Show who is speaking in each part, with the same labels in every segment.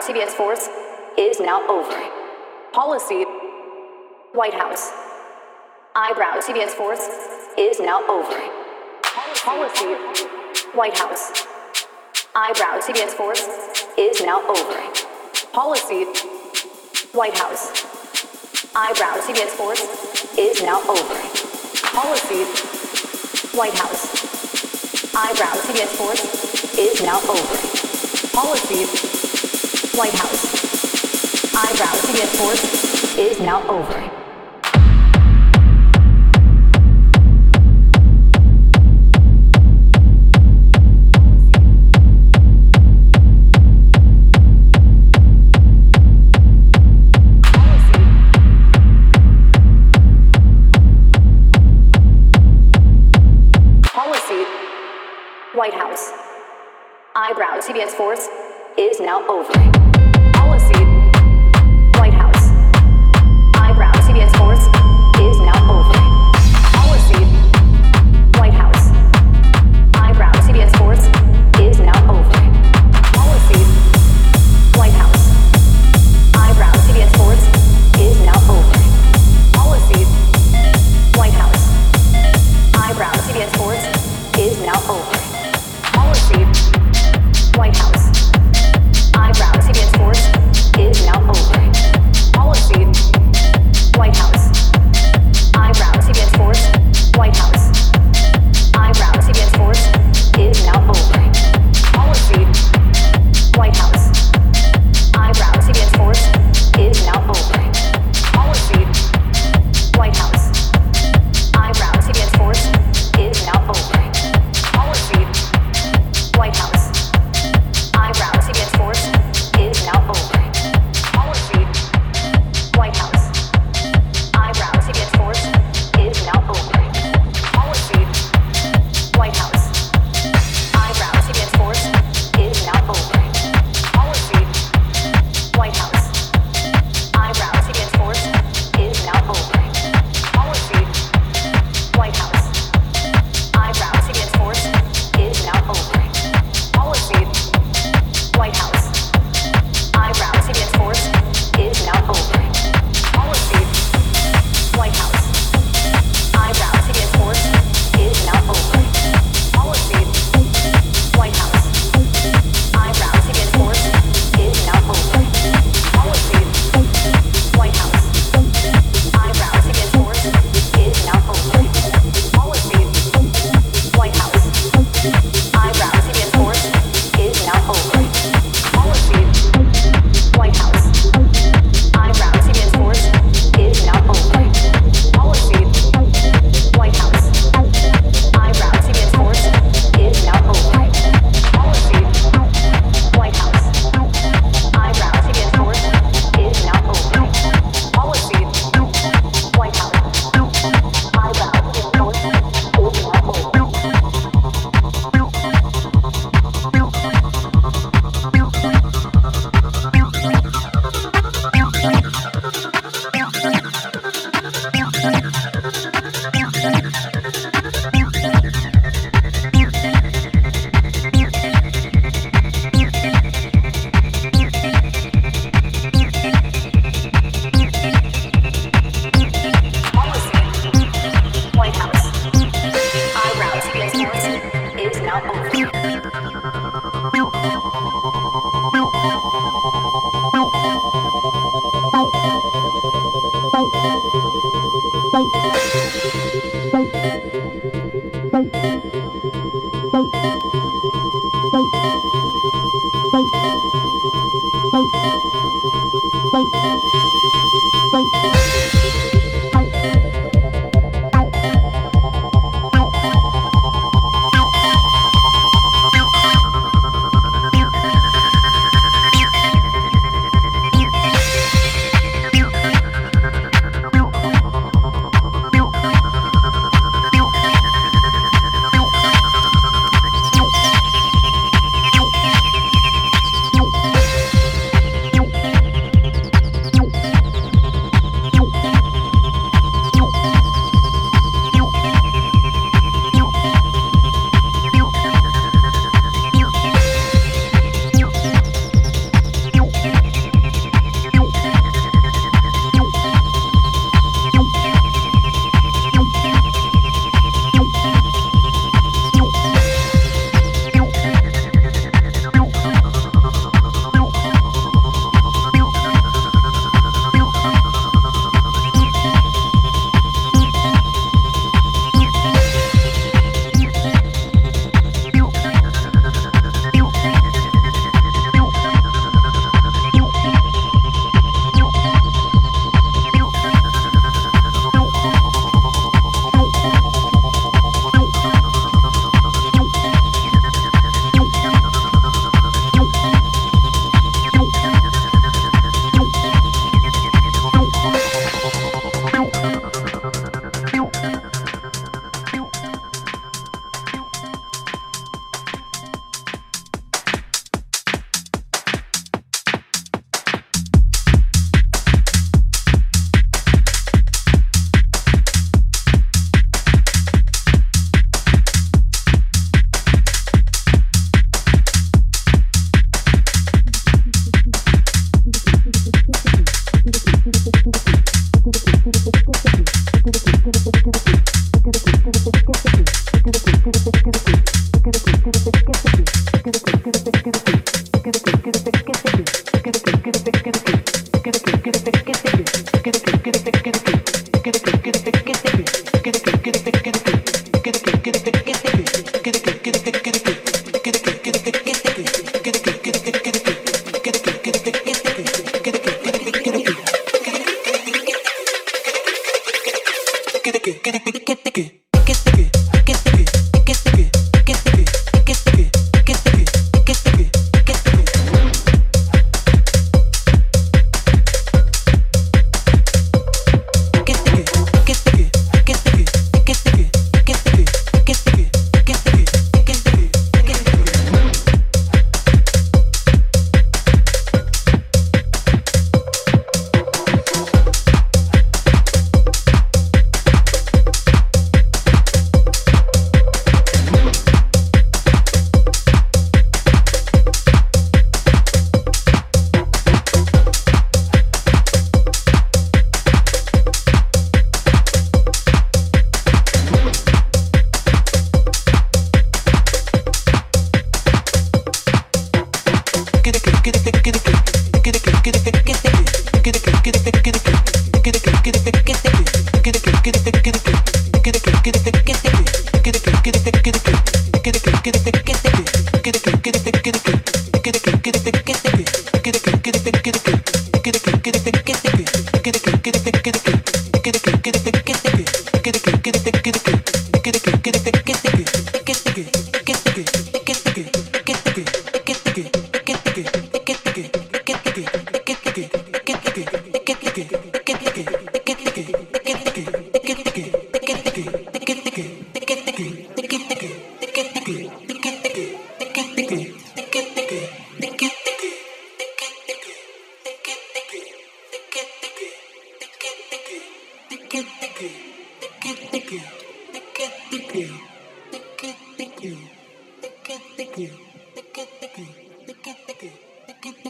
Speaker 1: on CBS 4's is now over.
Speaker 2: Policy,
Speaker 1: White House. Eyebrow, CBS 4's is now over.
Speaker 2: Policy,
Speaker 1: White House. Eyebrow, CBS 4's is now over.
Speaker 2: Policy,
Speaker 1: White House. Eyebrow, CBS 4's is now over.
Speaker 2: Policy,
Speaker 1: White House. Eyebrow, CBS 4's is now over.
Speaker 2: Policy,
Speaker 1: White House. Eyebrow CBS Sports is now over. White House. Eyebrow CBS Force is now over.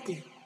Speaker 3: Exactly.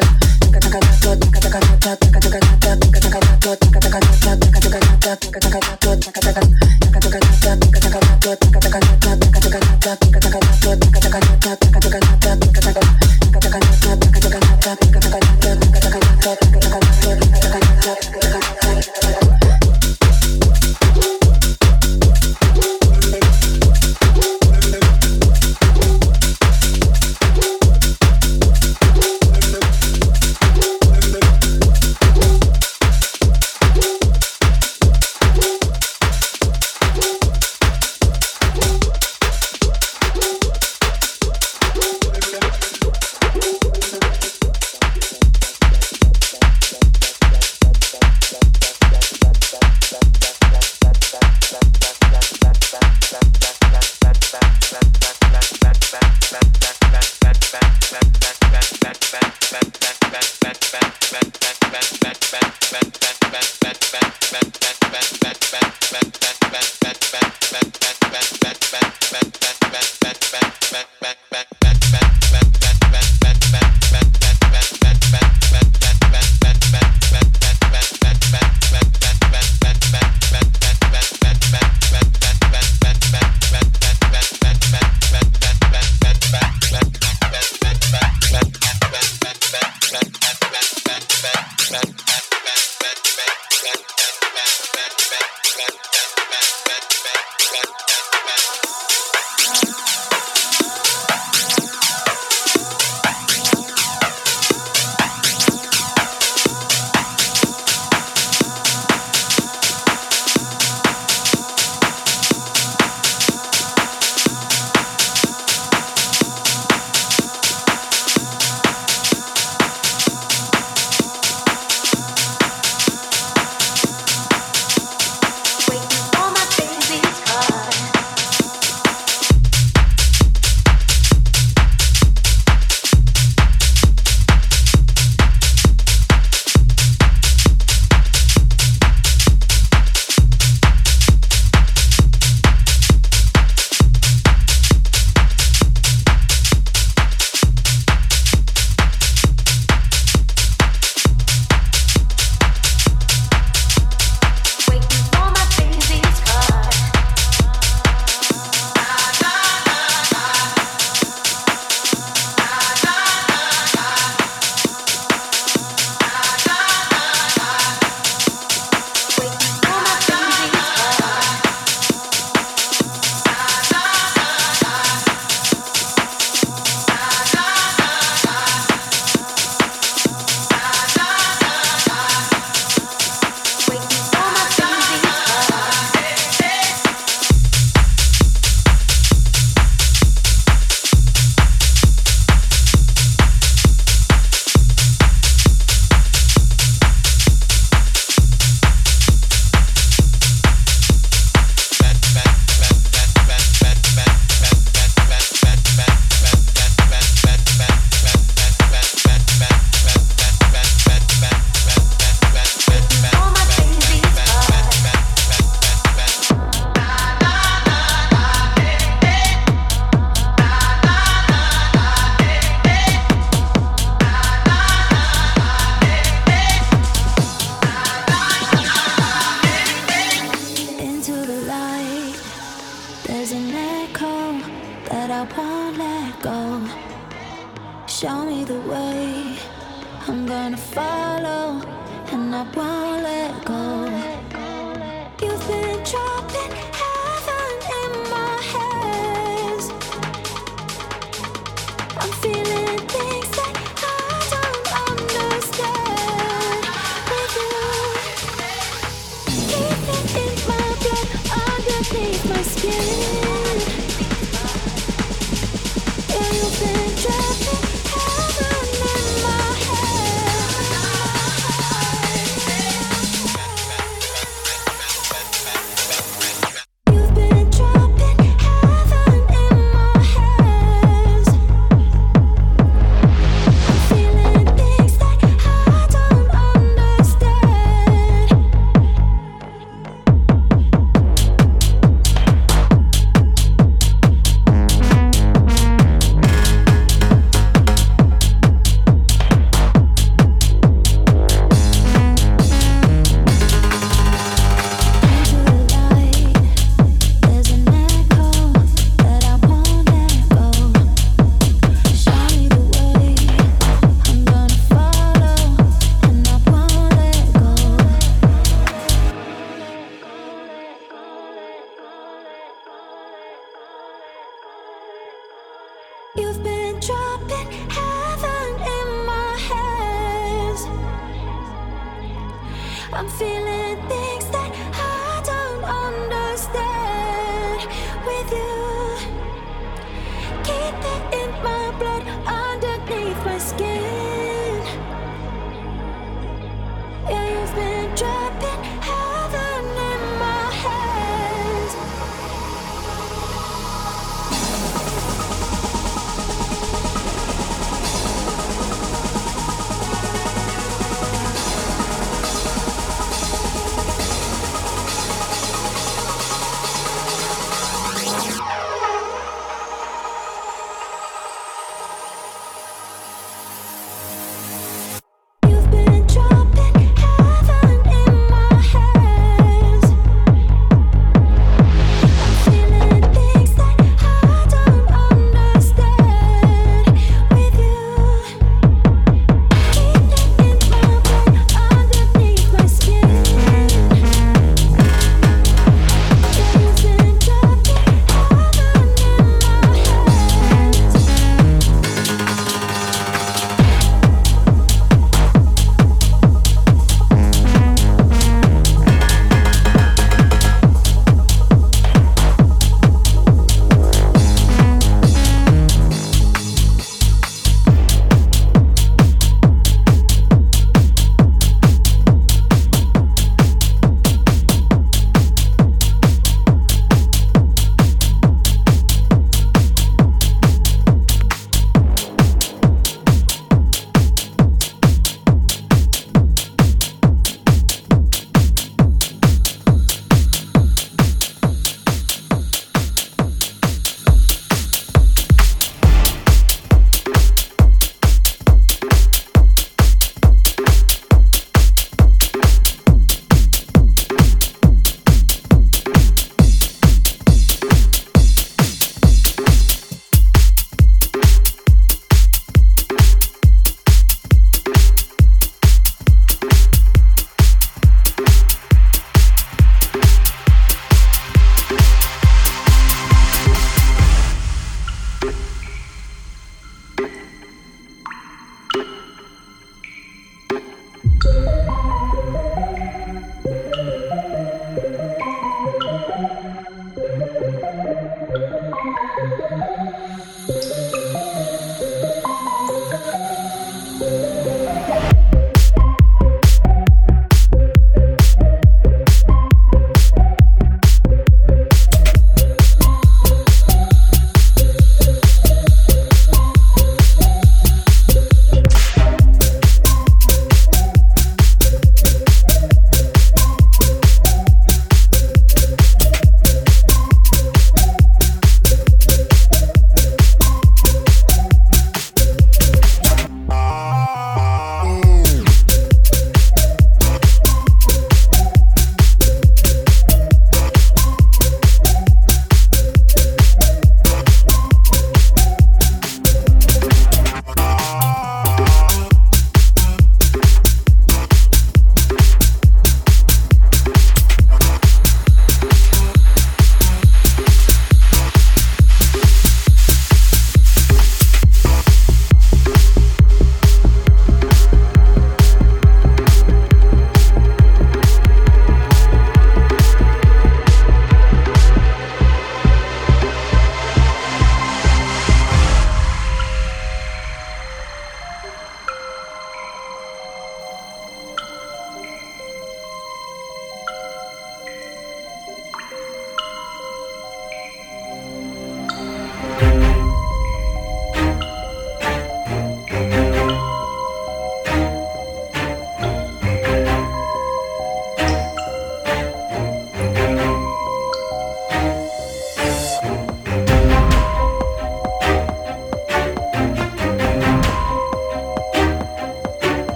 Speaker 3: Center.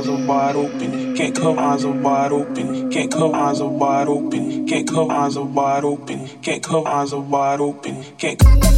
Speaker 3: eyes are wide open. Can't come eyes are wide open. Can't come eyes are wide open. Can't come eyes are wide open. Can't come eyes are wide open. Can't
Speaker 1: come.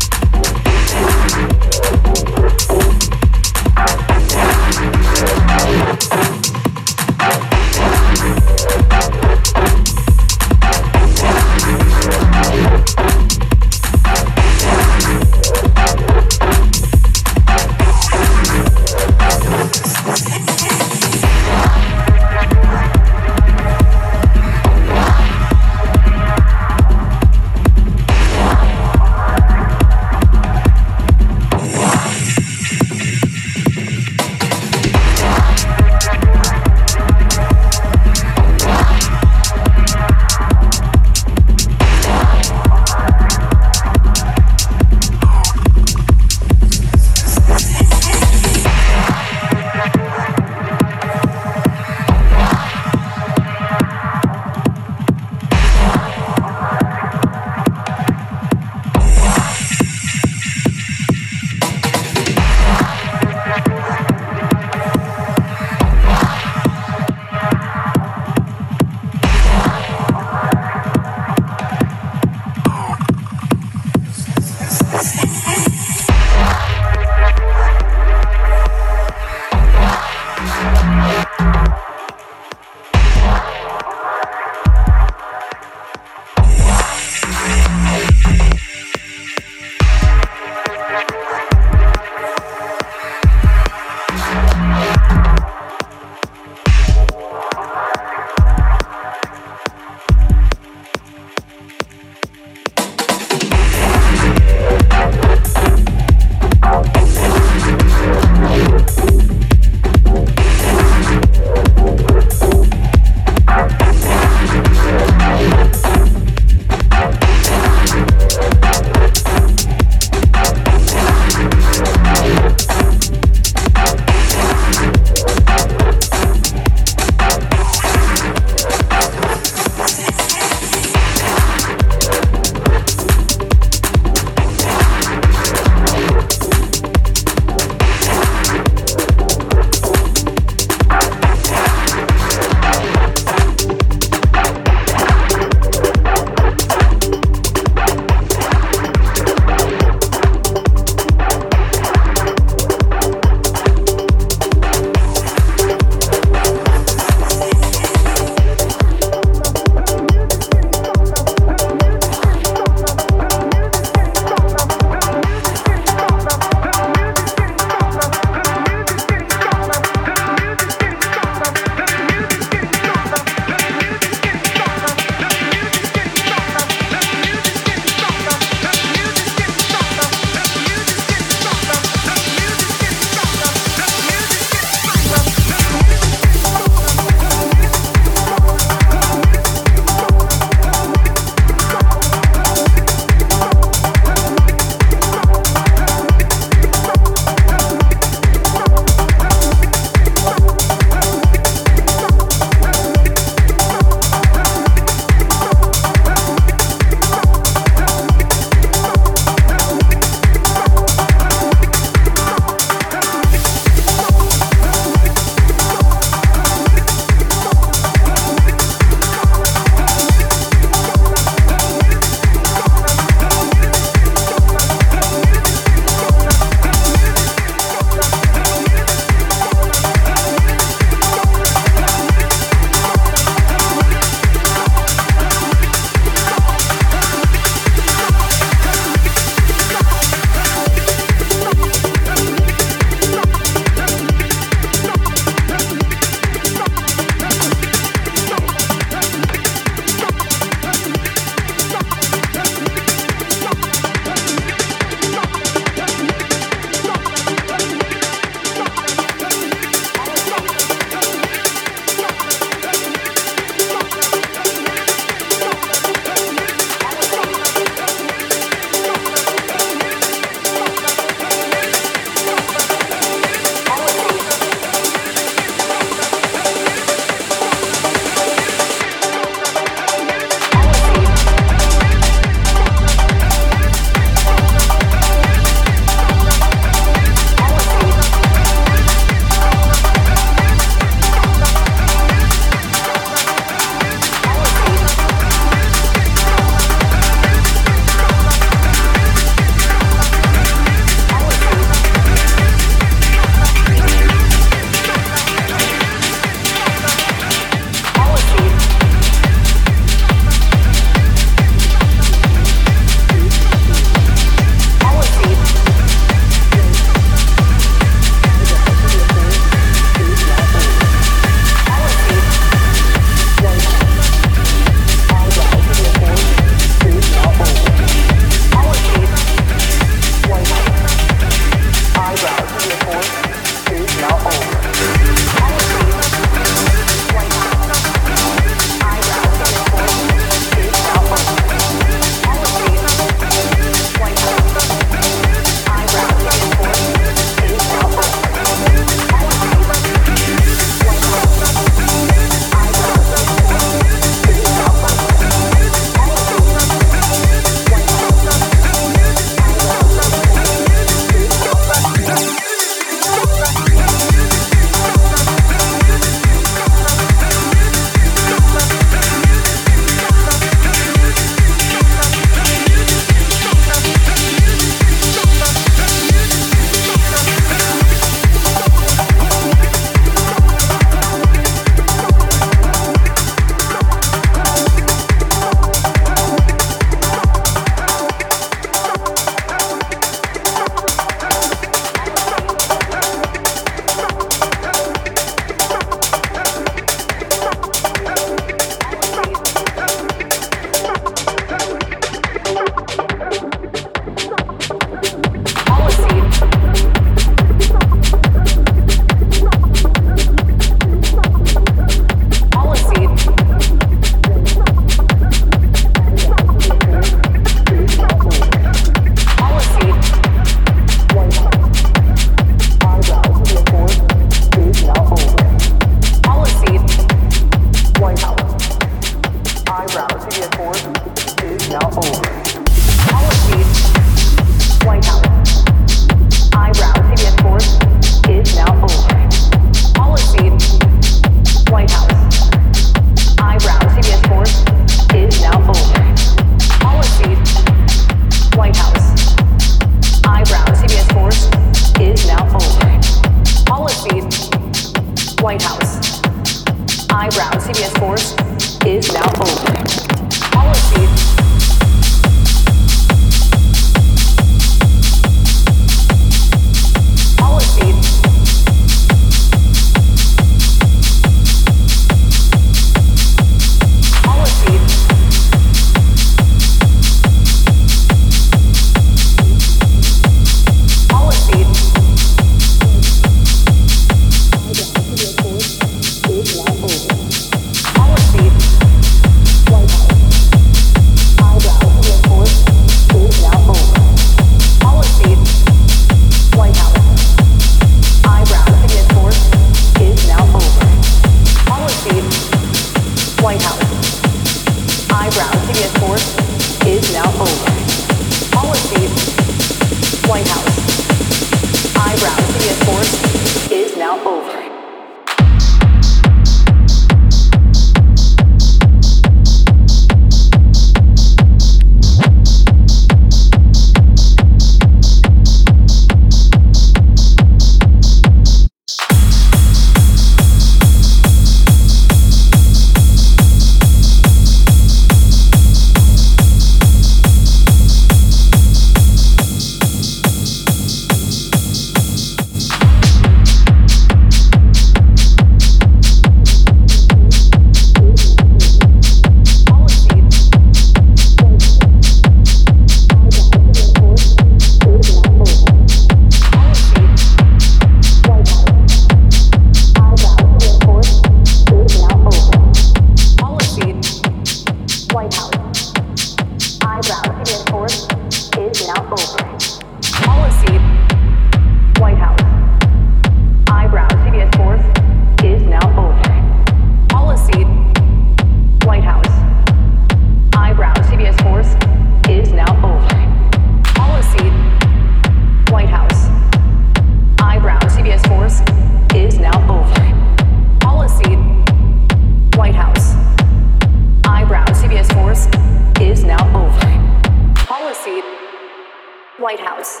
Speaker 1: White House.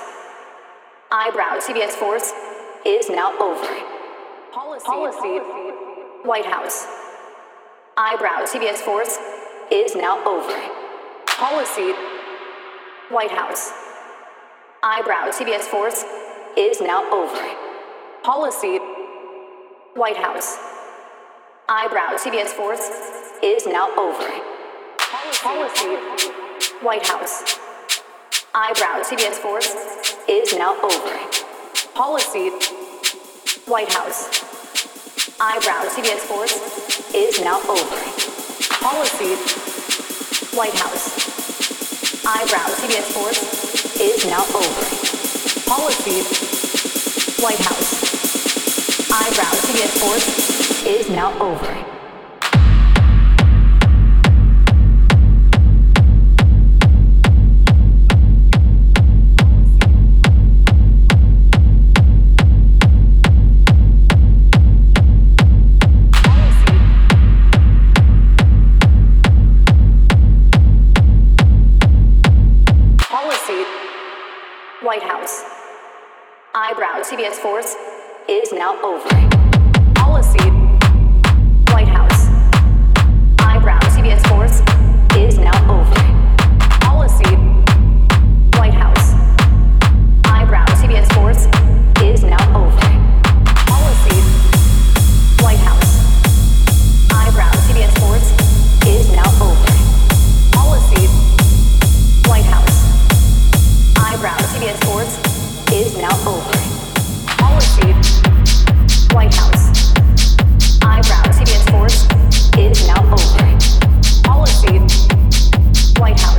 Speaker 1: Eyebrow CBS Sports is now over. Policy. White House. Eyebrow CBS Sports is now over. Policy. White House. Eyebrow CBS Sports is now over. Policy. White House. Eyebrow CBS Sports is now over. Policy. White House. Eyebrow CBS Sports is now over. Policy. White House. Eyebrow CBS Sports is now over. Policy. White House. Eyebrow CBS Sports is now over. Policy. White House. Eyebrow CBS Sports is now over. Eyebrow CBS Sports is now over. Policy. White House. Eyebrow CBS Sports White House.